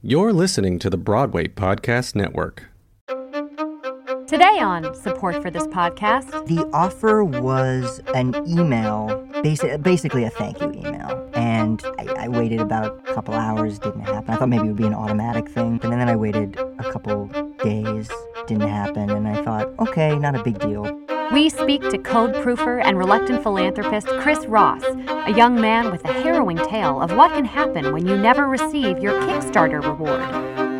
You're listening to the Broadway Podcast Network. Today on support for this podcast, The offer was an email, basi- basically a thank you email. And I, I waited about a couple hours, didn't happen. I thought maybe it would be an automatic thing. And then I waited a couple days, didn't happen. And I thought, okay, not a big deal. We speak to code proofer and reluctant philanthropist Chris Ross, a young man with a harrowing tale of what can happen when you never receive your Kickstarter reward,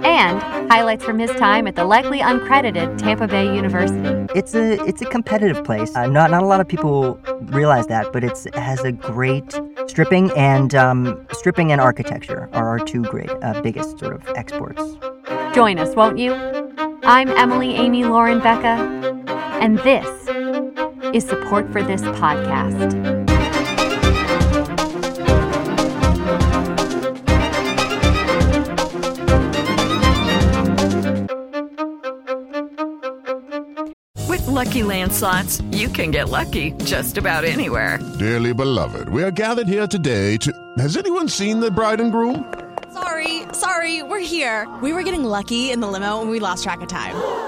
and highlights from his time at the likely uncredited Tampa Bay University. It's a it's a competitive place. Uh, not not a lot of people realize that, but it's it has a great stripping and um, stripping and architecture are our two great uh, biggest sort of exports. Join us, won't you? I'm Emily Amy Lauren Becca, and this is support for this podcast. With Lucky Land slots, you can get lucky just about anywhere. Dearly beloved, we are gathered here today to. Has anyone seen the bride and groom? Sorry, sorry, we're here. We were getting lucky in the limo and we lost track of time.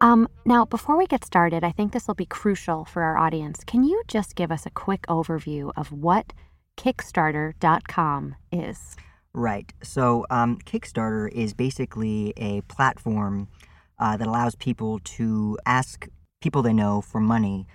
Um, now, before we get started, I think this will be crucial for our audience. Can you just give us a quick overview of what Kickstarter.com is? Right. So um, Kickstarter is basically a platform uh, that allows people to ask people they know for money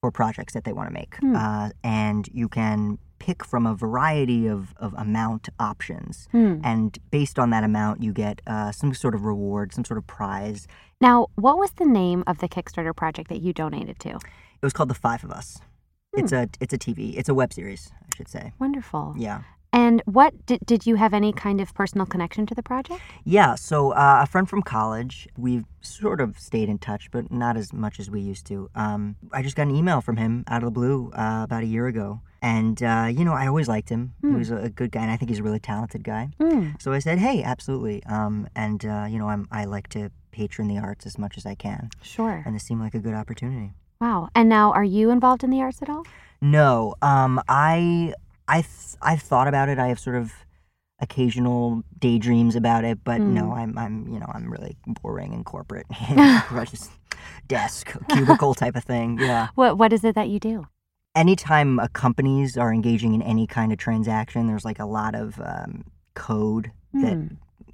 for projects that they want to make. Hmm. Uh, and you can pick from a variety of, of amount options. Hmm. And based on that amount, you get uh, some sort of reward, some sort of prize. Now, what was the name of the Kickstarter project that you donated to? It was called The Five of Us. It's a it's a TV. It's a web series, I should say. Wonderful. Yeah. And what did, did you have any kind of personal connection to the project? Yeah, so uh, a friend from college, we've sort of stayed in touch, but not as much as we used to. Um, I just got an email from him out of the blue uh, about a year ago. And, uh, you know, I always liked him. He was a good guy, and I think he's a really talented guy. Mm. So I said, hey, absolutely. Um, and, uh, you know, I'm, I like to patron the arts as much as I can. Sure. And this seemed like a good opportunity. Wow. And now, are you involved in the arts at all? No, um, I I th- I've thought about it. I have sort of occasional daydreams about it, but no, I'm I'm you know I'm really boring and corporate, just desk cubicle type of thing. Yeah. What What is it that you do? Anytime companies are engaging in any kind of transaction, there's like a lot of um, code that Hmm.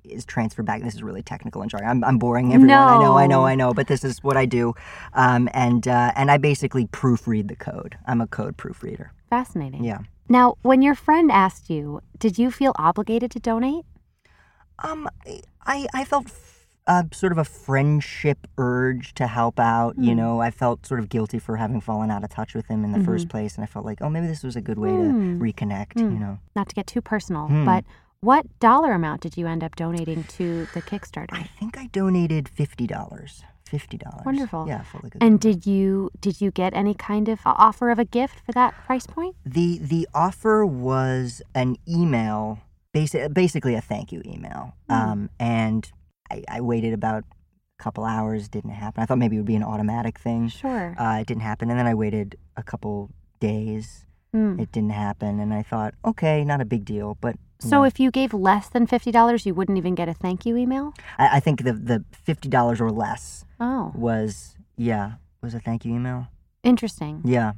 is transferred back. This is really technical and jargon. I'm, I'm boring everyone. I know, I know, I know. But this is what I do, um, and uh, and I basically proofread the code. I'm a code proofreader. Fascinating. Yeah. Now, when your friend asked you, did you feel obligated to donate? Um, I I felt uh, sort of a friendship urge to help out. You Hmm. know, I felt sort of guilty for having fallen out of touch with him in the first place, and I felt like, oh, maybe this was a good way Hmm. to reconnect. Hmm. You know, Not to get too personal, Hmm. but what dollar amount did you end up donating to the Kickstarter? I think I donated fifty dollars. Fifty dollars. Wonderful. Yeah, like a And did you did you get any kind of offer of a gift for that price point? The the offer was an email, basi- basically a thank you email. Hmm. Um, and I, I waited about a couple hours, didn't happen. I thought maybe it would be an automatic thing. Sure. Uh, it didn't happen, and then I waited a couple days. Mm. It didn't happen, and I thought, okay, not a big deal. But So if you gave less than fifty dollars, you wouldn't even get a thank you email. I, I think the the fifty dollars or less Oh, was yeah was a thank you email. interesting. Yeah,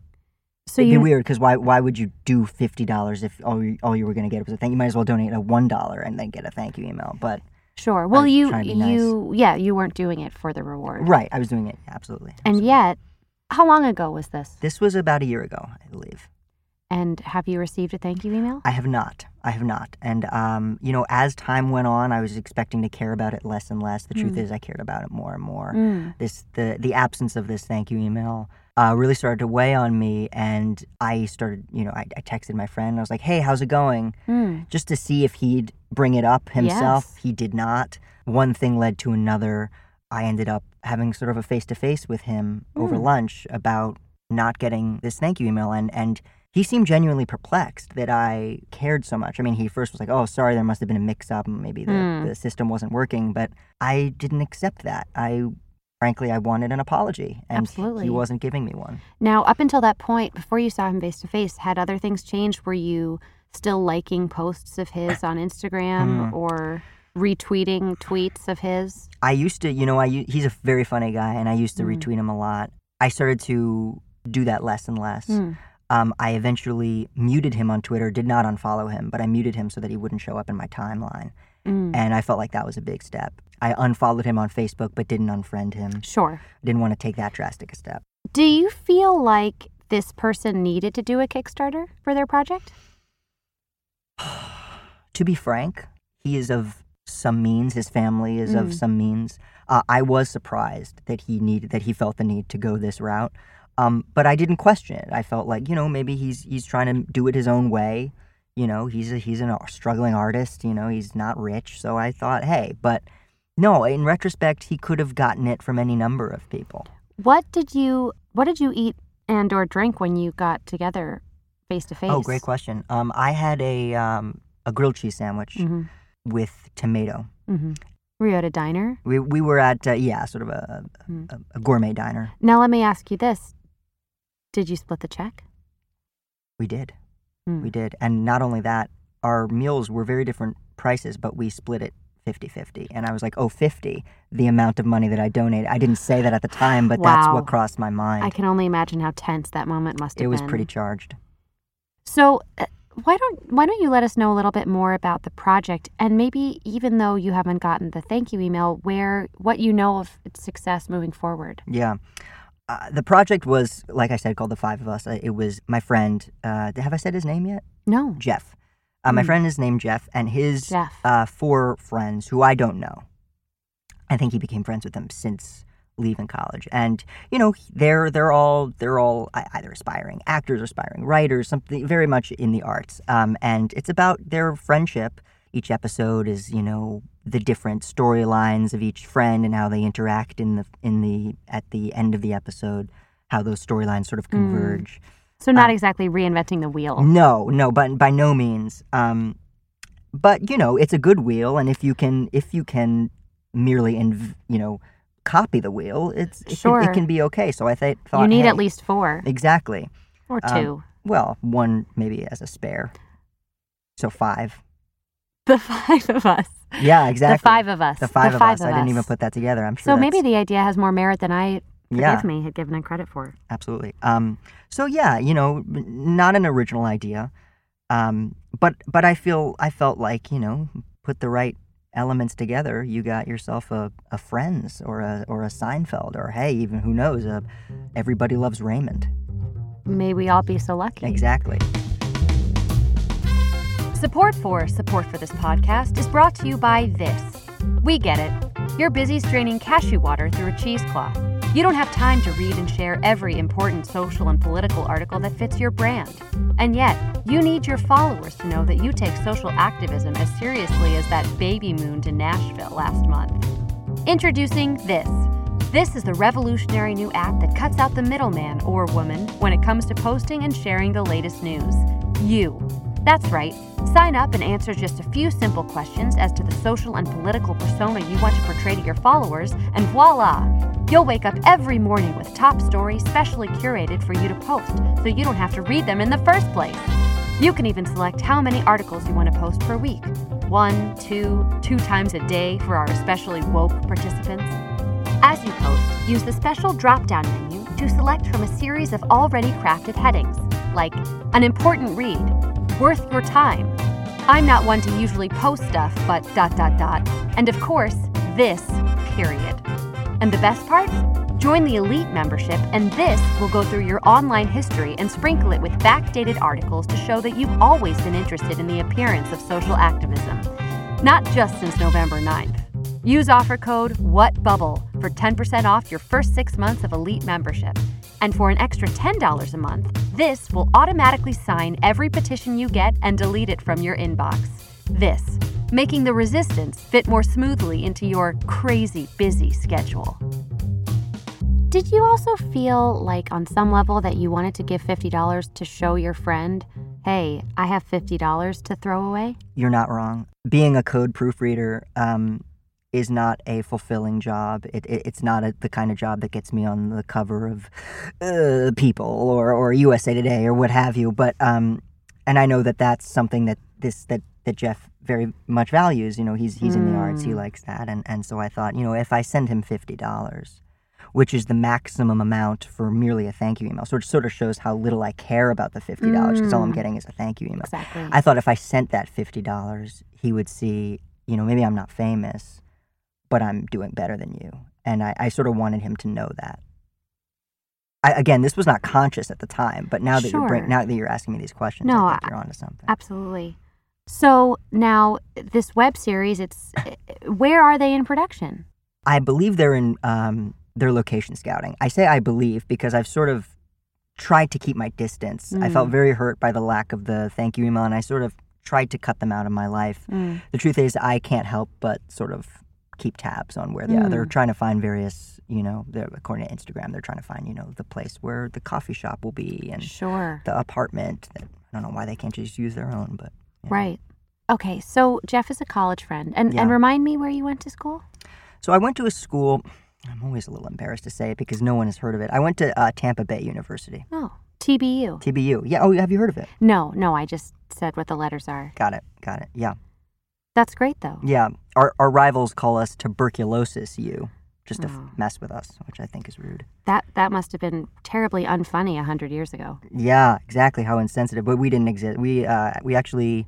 So it'd you be weird because why why would you do fifty dollars if all you, all you were going to get was a thank? You might as well donate a one dollar and then get a thank you email. But sure. Well, you trying to be nice. you yeah, you weren't doing it for the reward. right, I was doing it absolutely. And yet, How long ago was this? This was about a year ago, I believe. And have you received a thank you email? I have not. I have not. And um, you know, as time went on, I was expecting to care about it less and less. The truth is, I cared about it more and more. Mm. This the the absence of this thank you email uh, really started to weigh on me, and I started. You know, I, I texted my friend. I was like, "Hey, how's it going?" Mm. Just to see if he'd bring it up himself. Yes. He did not. One thing led to another. I ended up having sort of a face to face with him over Mm. lunch about not getting this thank you email, and and he seemed genuinely perplexed that I cared so much. I mean, he first was like, "Oh, sorry, there must have been a mix-up. Maybe the, Hmm. the system wasn't working." But I didn't accept that. I, frankly, I wanted an apology, and Absolutely. he wasn't giving me one. Now, up until that point, before you saw him face to face, had other things changed? Were you still liking posts of his on Instagram Hmm. or retweeting tweets of his? I used to, you know, I he's a very funny guy, and I used to Mm. retweet him a lot. I started to do that less and less. Mm. Um, I eventually muted him on Twitter. Did not unfollow him, but I muted him so that he wouldn't show up in my timeline. Mm. And I felt like that was a big step. I unfollowed him on Facebook, but didn't unfriend him. Sure. Didn't want to take that drastic a step. Do you feel like this person needed to do a Kickstarter for their project? To be frank, he is of some means. His family is Mm. of some means. Uh, I was surprised that he needed that he felt the need to go this route, um, but I didn't question it. I felt like you know maybe he's he's trying to do it his own way. You know he's a, he's a struggling artist. You know he's not rich, so I thought, hey, but no. In retrospect, he could have gotten it from any number of people. What did you What did you eat and or drink when you got together face to face? Oh, great question. Um, I had a um, a grilled cheese sandwich hmm with tomato. hmm Were you at a diner? We we were at uh, yeah, sort of a, Hmm. a, a gourmet diner. Now let me ask you this: Did you split the check? We did. Mm. We did. And not only that, our meals were very different prices, but we split it 50-50. And I was like, "Oh, 50, the amount of money that I donated." I didn't say that at the time, but that's what crossed my mind. I can only imagine how tense that moment must have been. it was been. pretty charged. So, uh, why don't why don't you let us know a little bit more about the project, and maybe even though you haven't gotten the thank you email, where what you know of its success moving forward? Yeah. Uh, the project was, like I said, called The Five of Us. Uh, It was my friend, uh, have I said his name yet? No, Jeff. Uh, my Hmm. friend is named Jeff, and his Jeff. uh, four friends who I don't know. I think he became friends with them since leaving college, and you know they're they're all they're all either aspiring actors, aspiring writers, something very much in the arts. Um, and it's about their friendship. Each episode is you know the different storylines of each friend and how they interact in the in the at the end of the episode, how those storylines sort of Hmm. converge. so not uh, exactly reinventing the wheel. No, no, but by no means. Um, but you know, it's a good wheel, and if you can, if you can merely, inv- you know, copy the wheel, it's it, can, Sure. it can be okay. So I th- thought you need hey, at least four exactly or um, two. well one maybe as a spare, so five. the five of us. Yeah, exactly. The five of us. The five of us. I didn't even put that together. I'm sure. So maybe the idea has more merit than I, forgive Yeah. me, had given it credit for. absolutely. Um, so yeah, you know, not an original idea, um, but but I feel I felt like you know, put the right elements together, you got yourself a, a Friends or a or a Seinfeld or hey, even who knows, a Everybody Loves Raymond. May we all be so lucky. Exactly. Support for Support for this podcast is brought to you by this. We get it. You're busy straining cashew water through a cheesecloth. You don't have time to read and share every important social and political article that fits your brand. And yet, you need your followers to know that you take social activism as seriously as that baby moon to Nashville last month. Introducing This. This is the revolutionary new app that cuts out the middleman or woman when it comes to posting and sharing the latest news. You. That's right. Sign up and answer just a few simple questions as to the social and political persona you want to portray to your followers, and voila! You'll wake up every morning with top stories specially curated for you to post, so you don't have to read them in the first place. You can even select how many articles you want to post per week one, two, two times a day for our especially woke participants. As you post, use the special drop down menu to select from a series of already crafted headings, like an important read, worth your time. I'm not one to usually post stuff, but dot dot dot. And of course, this, period. And the best part? Join the Elite membership, and this will go through your online history and sprinkle it with backdated articles to show that you've always been interested in the appearance of social activism. Not just since November 9th. Use offer code WHATBUBBLE for 10% off your first six months of Elite membership. And for an extra $10 a month, this will automatically sign every petition you get and delete it from your inbox. This, making the resistance fit more smoothly into your crazy busy schedule. Did you also feel like, on some level, that you wanted to give $50 to show your friend, hey, I have $50 to throw away? You're not wrong. Being a code proofreader um, is not a fulfilling job. It, it, it's not a, the kind of job that gets me on the cover of uh, People or, or USA Today or what have you. But um, and I know that that's something that this that that Jeff very much values. You know, he's he's in the arts. He likes that, and and so I thought, you know, if I send him fifty dollars, which is the maximum amount for merely a thank you email, so it sort of shows how little I care about the fifty dollars because all I'm getting is a thank you email. Exactly. I thought if I sent that fifty dollars, he would see, you know, maybe I'm not famous, but I'm doing better than you, and I, I sort of wanted him to know that. I, again, this was not conscious at the time, but now that you're bring, now that you're asking me these questions, No, I think you're onto something. Absolutely. So now, this web series, it's where are they in production? I believe they're in um, their location scouting. I say I believe because I've sort of tried to keep my distance. I felt very hurt by the lack of the thank you email, and I sort of tried to cut them out of my life. The truth is, I can't help but sort of keep tabs on where they are. They're trying to find various, you know, they're, according to Instagram, they're trying to find, you know, the place where the coffee shop will be and Sure. the apartment. That, I don't know why they can't just use their own, but you know. Right. Okay, so Jeff is a college friend. And, and remind me where you went to school? So I went to a school. I'm always a little embarrassed to say it because no one has heard of it. I went to uh, Tampa Bay University, Oh, TBU. TBU. Yeah. Oh, have you heard of it? No, no, I just said what the letters are. Got it. Got it. Yeah. That's great, though. Yeah. Our our rivals call us tuberculosis U, just to f- Oh. mess with us, which I think is rude. That that must have been terribly unfunny a hundred years ago. Yeah, exactly. How insensitive. But we didn't exist. We uh, we actually,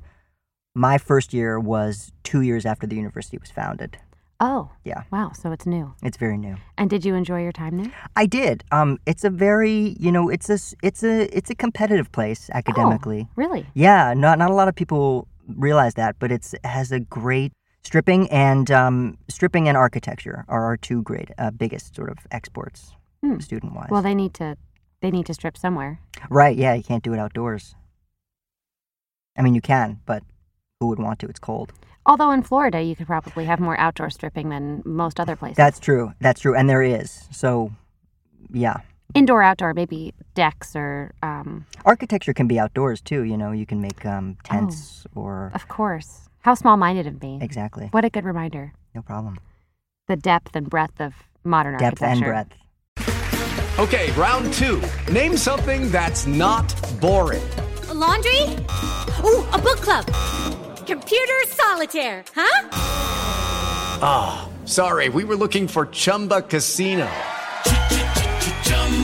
my first year was two years after the university was founded. Oh, Yeah. wow. So it's new. It's very new. And did you enjoy your time there? I did. Um, it's a very, you know, it's a, it's a, it's a competitive place academically. Oh, really? Yeah, not not a lot of people realize that, but it's it has a great stripping and um, stripping and architecture are our two great uh, biggest sort of exports, Hmm. student wise. Well, they need to they need to strip somewhere. right? Yeah, you can't do it outdoors. I mean, you can, but who would want to? It's cold. Although in Florida, you could probably have more outdoor stripping than most other places. That's true. That's true, and there is. So, yeah, Indoor, outdoor, maybe decks or, um, architecture can be outdoors too. You know, you can make um, Oh. tents or of course. How small minded of me. exactly. What a good reminder. No problem. The depth and breadth of modern architecture. Depth and breadth. Okay, round two. Name something that's not boring. laundry? Ooh, a book club. Computer solitaire, huh? Ah, sorry, we were looking for Chumba Casino.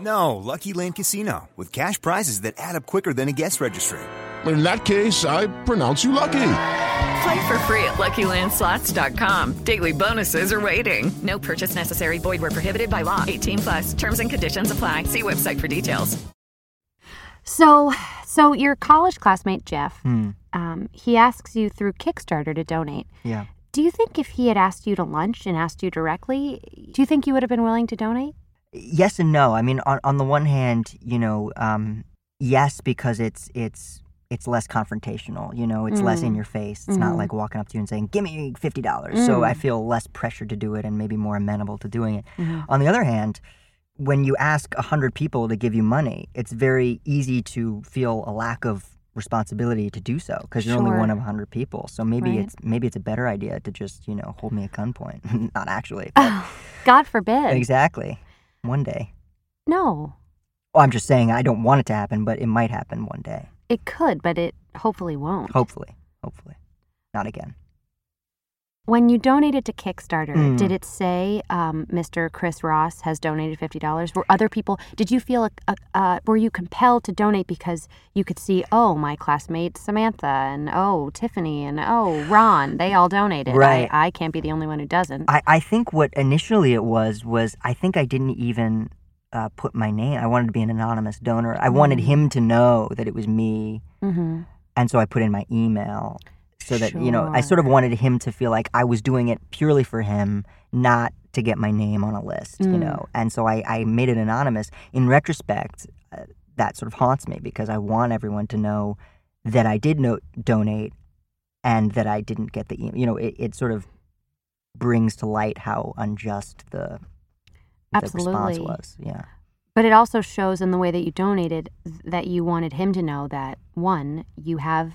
No, Lucky Land Casino, with cash prizes that add up quicker than a guest registry. In that case, I pronounce you lucky. Play for free at LuckyLandSlots.com. Daily bonuses are waiting. No purchase necessary. Void where prohibited by law. 18 plus. Terms and conditions apply. See website for details. So, so your college classmate Jeff, Hmm. um, he asks you through Kickstarter to donate. Yeah. Do you think if he had asked you to lunch and asked you directly, do you think you would have been willing to donate? Yes and no. I mean, on on the one hand, you know, um, yes, because it's it's it's less confrontational. You know, it's less in Mm. your face. It's not Mhm. like walking up to you and saying, "Give me fifty dollars." So I Mm. feel less pressure to do it and maybe more amenable to doing it. Mhm. On the other hand, when you ask a hundred people to give you money, it's very easy to feel a lack of responsibility to do so because you're only one of a hundred people. So maybe Right. it's maybe it's a better idea to just you know hold me at gunpoint. not actually. but- God forbid. exactly. One day. No. Oh, I'm just saying I don't want it to happen, but it might happen one day. It could, but it hopefully won't. Hopefully. Hopefully. Not again. When you donated to Kickstarter, Mm. did it say um, Mr. Chris Ross has donated fifty dollars? Were other people? Did you feel? A, a, uh, were you compelled to donate because you could see? Oh, my classmate Samantha and oh Tiffany and oh Ron, they all donated. Right. I, I can't be the only one who doesn't. I, I think what initially it was was I think I didn't even uh, put my name. I wanted to be an anonymous donor. I wanted Mm. him to know that it was me, mm-hmm. and so I put in my email so that you know I sort of wanted him to feel like I was doing it purely for him, not to get my name on a list. You Mm. know, and so I, I made it anonymous. In retrospect, uh, that sort of haunts me because I want everyone to know that I did no- donate and that I didn't get the email. You know, it, it sort of brings to light how unjust the the response was. Yeah. But it also shows in the way that you donated that you wanted him to know that one, you have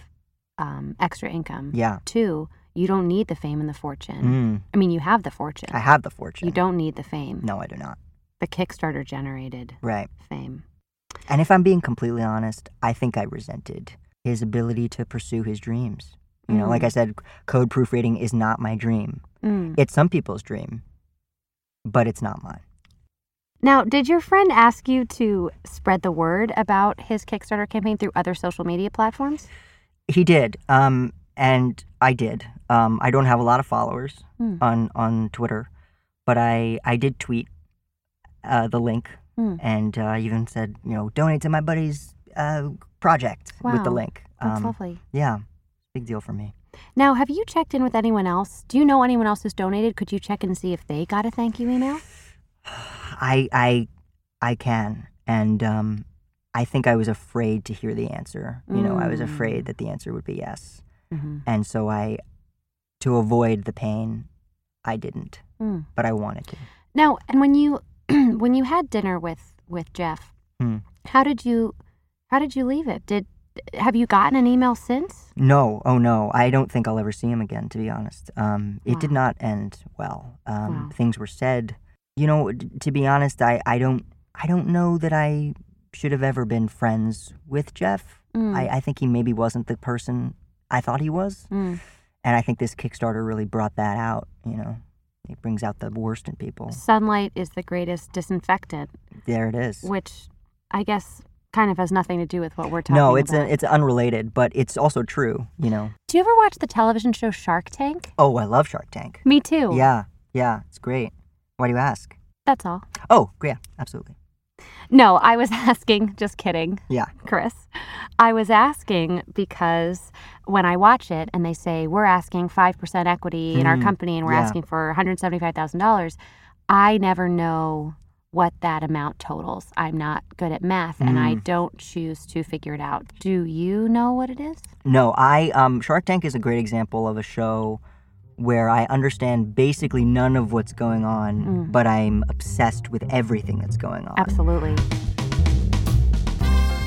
um, extra income. Yeah. Two, you don't need the fame and the fortune. Mm. I mean, you have the fortune. I have the fortune. You don't need the fame. No, I do not. The Kickstarter generated Right. fame. And if I'm being completely honest, I think I resented his ability to pursue his dreams. You know, like I said, code proofreading is not my dream. Mm. It's some people's dream, but it's not mine. Now, did your friend ask you to spread the word about his Kickstarter campaign through other social media platforms? He did, um, and I did. Um, I don't have a lot of followers Hmm. on on Twitter, but I I did tweet uh, the link Hmm. and uh, even said you know donate to my buddy's uh, project with the Wow, link. That's Um, lovely. Yeah, big deal for me. Now, have you checked in with anyone else? Do you know anyone else who's donated? Could you check and see if they got a thank you email? I I I can, and um, I think I was afraid to hear the answer. You know, I was Mm. afraid that the answer would be yes, Mm-hmm. and so I, to avoid the pain, I didn't, Mm. but I wanted to. Now, and when you when you had dinner with with Jeff, Hmm. how did you how did you leave it? Did have you gotten an email since? No, oh no, I don't think I'll ever see him again. To be honest, um, it did not end well. Um, Wow. Things were said. You know, to be honest, I, I don't I don't know that I should have ever been friends with Jeff. Mm. I, I think he maybe wasn't the person I thought he was. Mm. And I think this Kickstarter really brought that out, you know. It brings out the worst in people. Sunlight is the greatest disinfectant, There it is. which I guess kind of has nothing to do with what we're talking No, it's about. a, it's unrelated, but it's also true, you know. Do you ever watch the television show Shark Tank? Oh, I love Shark Tank. Me too. Yeah, yeah, it's great. Why do you ask? That's all. Oh, yeah, absolutely. No, I was asking, just kidding. Yeah. Chris. I was asking because when I watch it and they say we're asking 5% equity in our Mm, company and we're yeah. asking for $175,000, I never know what that amount totals. I'm not good at math and I Mm. don't choose to figure it out. Do you know what it is? No, I um Shark Tank is a great example of a show where I understand basically none of what's going on, Mm. but I'm obsessed with everything that's going on. Absolutely.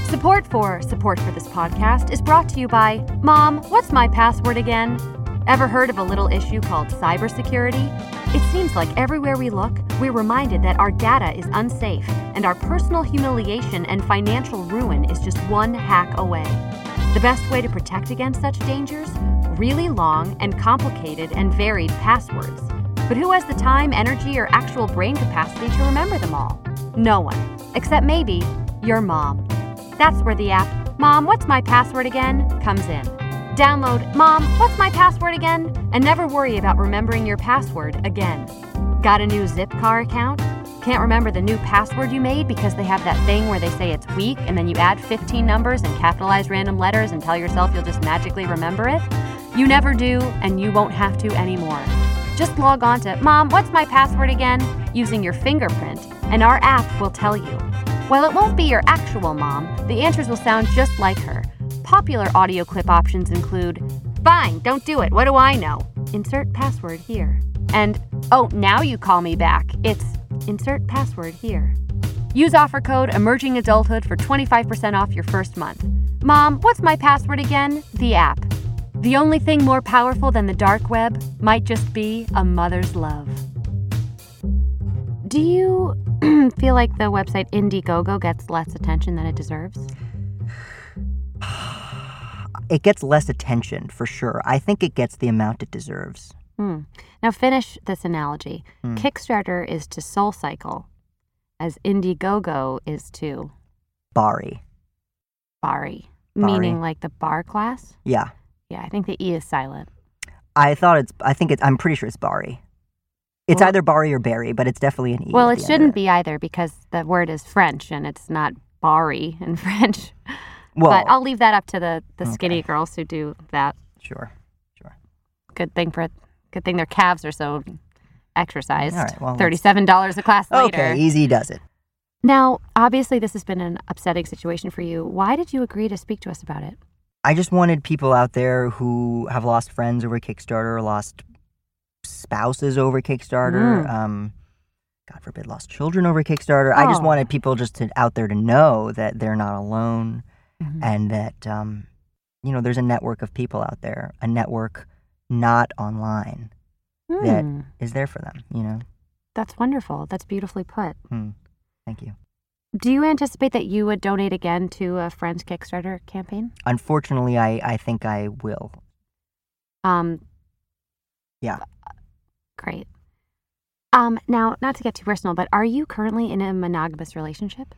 Support for support for this podcast is brought to you by Mom, what's my password again? Ever heard of a little issue called cybersecurity? It seems like everywhere we look, we're reminded that our data is unsafe and our personal humiliation and financial ruin is just one hack away. The best way to protect against such dangers? Really long and complicated and varied passwords. But who has the time, energy, or actual brain capacity to remember them all? No one. Except maybe your mom. That's where the app, Mom, What's My Password Again, comes in. Download Mom, What's My Password Again, and never worry about remembering your password again. Got a new Zipcar account? Can't remember the new password you made because they have that thing where they say it's weak and then you add 15 numbers and capitalize random letters and tell yourself you'll just magically remember it? You never do, and you won't have to anymore. Just log on to Mom, What's My Password Again using your fingerprint, and our app will tell you. While it won't be your actual mom, the answers will sound just like her. Popular audio clip options include Fine, don't do it. What do I know? Insert password here. And Oh, now you call me back. It's Insert password here. Use offer code Emerging Adulthood for 25% off your first month. Mom, what's my password again? The app. The only thing more powerful than the dark web might just be a mother's love. Do you feel like the website Indiegogo gets less attention than it deserves? It gets less attention for sure. I think it gets the amount it deserves. Hmm. Now, finish this analogy. Hmm. Kickstarter is to Soul Cycle, as Indiegogo is to Bari. Bari, Bari. meaning like the bar class. Yeah. Yeah, I think the E is silent. I thought it's. I think it's. I'm pretty sure it's Bari. It's Well- either Bari or Barry, but it's definitely an E. well, it the end of shouldn't be either because the word is French and it's not Bari in French. Well, but I'll leave that up to the, the skinny okay. girls who do that. Sure. Sure. Good thing for good thing their calves are so exercised. All right, well, Thirty-seven dollars a class later. Okay, easy does it. Now, obviously, this has been an upsetting situation for you. Why did you agree to speak to us about it? I just wanted people out there who have lost friends over Kickstarter, lost spouses over Kickstarter, Mm. um, God forbid, lost children over Kickstarter. I just Oh. wanted people just to out there to know that they're not alone Mhm. and that um, you know there's a network of people out there, a network not online that Hmm, is there for them. You know. that's wonderful. That's beautifully put. Hmm. Thank you. Do you anticipate that you would donate again to a friend's Kickstarter campaign? Unfortunately, I I think I will. Um, Yeah. great. Um, now, not to get too personal, but are you currently in a monogamous relationship?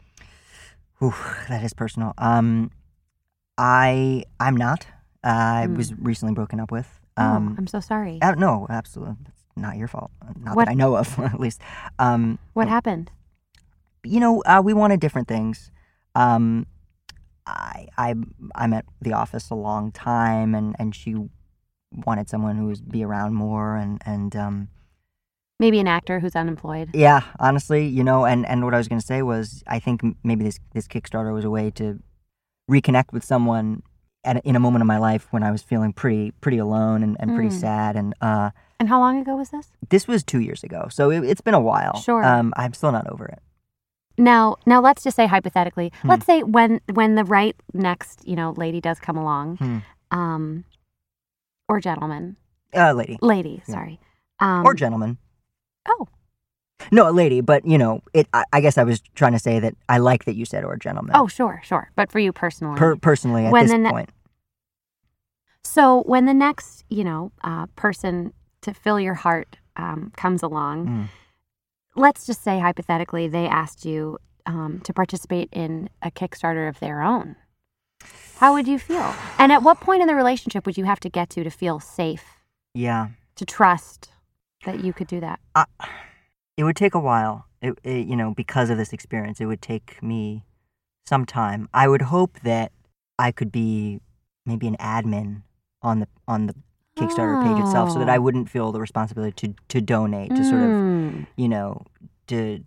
Ooh, that is personal. Um, I I'm not. I Hmm. was recently broken up with. oh, Um, I'm so sorry. uh, no, absolutely, that's not your fault. Not What- that I know of, at least. Um, what happened? You know, uh, we wanted different things. Um, I I I'm at the office a long time, and and she wanted someone who would be around more, and and um, Maybe an actor who's unemployed. Yeah, honestly, you know, and, and what I was going to say was, I think maybe this this Kickstarter was a way to reconnect with someone at in a moment of my life when I was feeling pretty pretty alone and, and pretty Mm. sad. And uh, And how long ago was this? this was two years ago, so it, it's been a while. Sure. Um, I'm still not over it. Now, now let's just say hypothetically, Hmm. let's say when when the right next, you know, lady does come along, Hmm. um, or gentleman, Uh, lady lady, Yeah. sorry, um, or gentleman. oh, No, a lady, but you know, it. I, I guess I was trying to say that I like that you said or gentleman. oh, sure, sure, but for you personally, Per- personally, at When this ne- point, so when the next, you know, uh, person to fill your heart um, comes along, Mm. Let's just say hypothetically they asked you um, to participate in a Kickstarter of their own. How would you feel? And at what point in the relationship would you have to get to to feel safe, yeah. to trust that you could do that? I, it would take a while. It, it, you know, because of this experience, it would take me some time. I would hope that I could be maybe an admin on the on the Kickstarter page itself, so that I Oh. wouldn't feel the responsibility to to donate, to sort of Mm. you know, to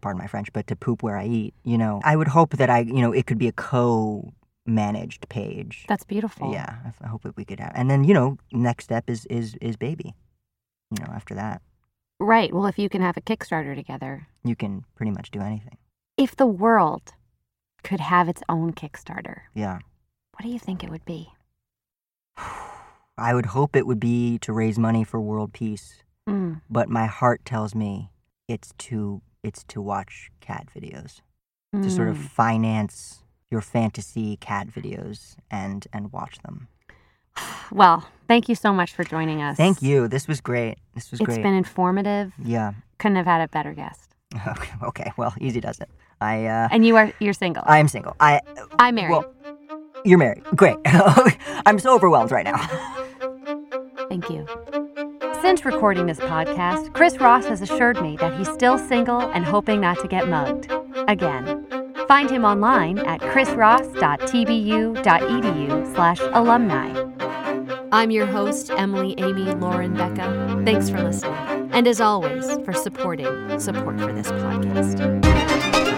pardon my French, but to poop where I eat. You know, I would hope that I you know it could be a co managed page. That's beautiful. Yeah, I- I hope that we could have. And then you know, next step is is is baby. You know, after that, Right. Well, if you can have a Kickstarter together, you can pretty much do anything. if the world could have its own Kickstarter, Yeah. what do you think it would be? I would hope it would be to raise money for world peace, Mm. but my heart tells me it's to it's to watch cat videos, to sort of Mm. finance your fantasy cat videos and and watch them. Well, thank you so much for joining us. Thank you. This was great. This was It's great. It's been informative. yeah. Couldn't have had a better guest. Okay. Okay. Well, easy does it. I uh And you are you're single. I am single. I I'm married. well, you're married. Great. I'm so overwhelmed right now. Thank you. Since recording this podcast, Chris Ross has assured me that he's still single and hoping not to get mugged. Again. Find him online at chrisross.tbu.edu slash alumni. I'm your host, Emily Amy Lauren Becca. Thanks for listening. And as always, for supporting support for this podcast.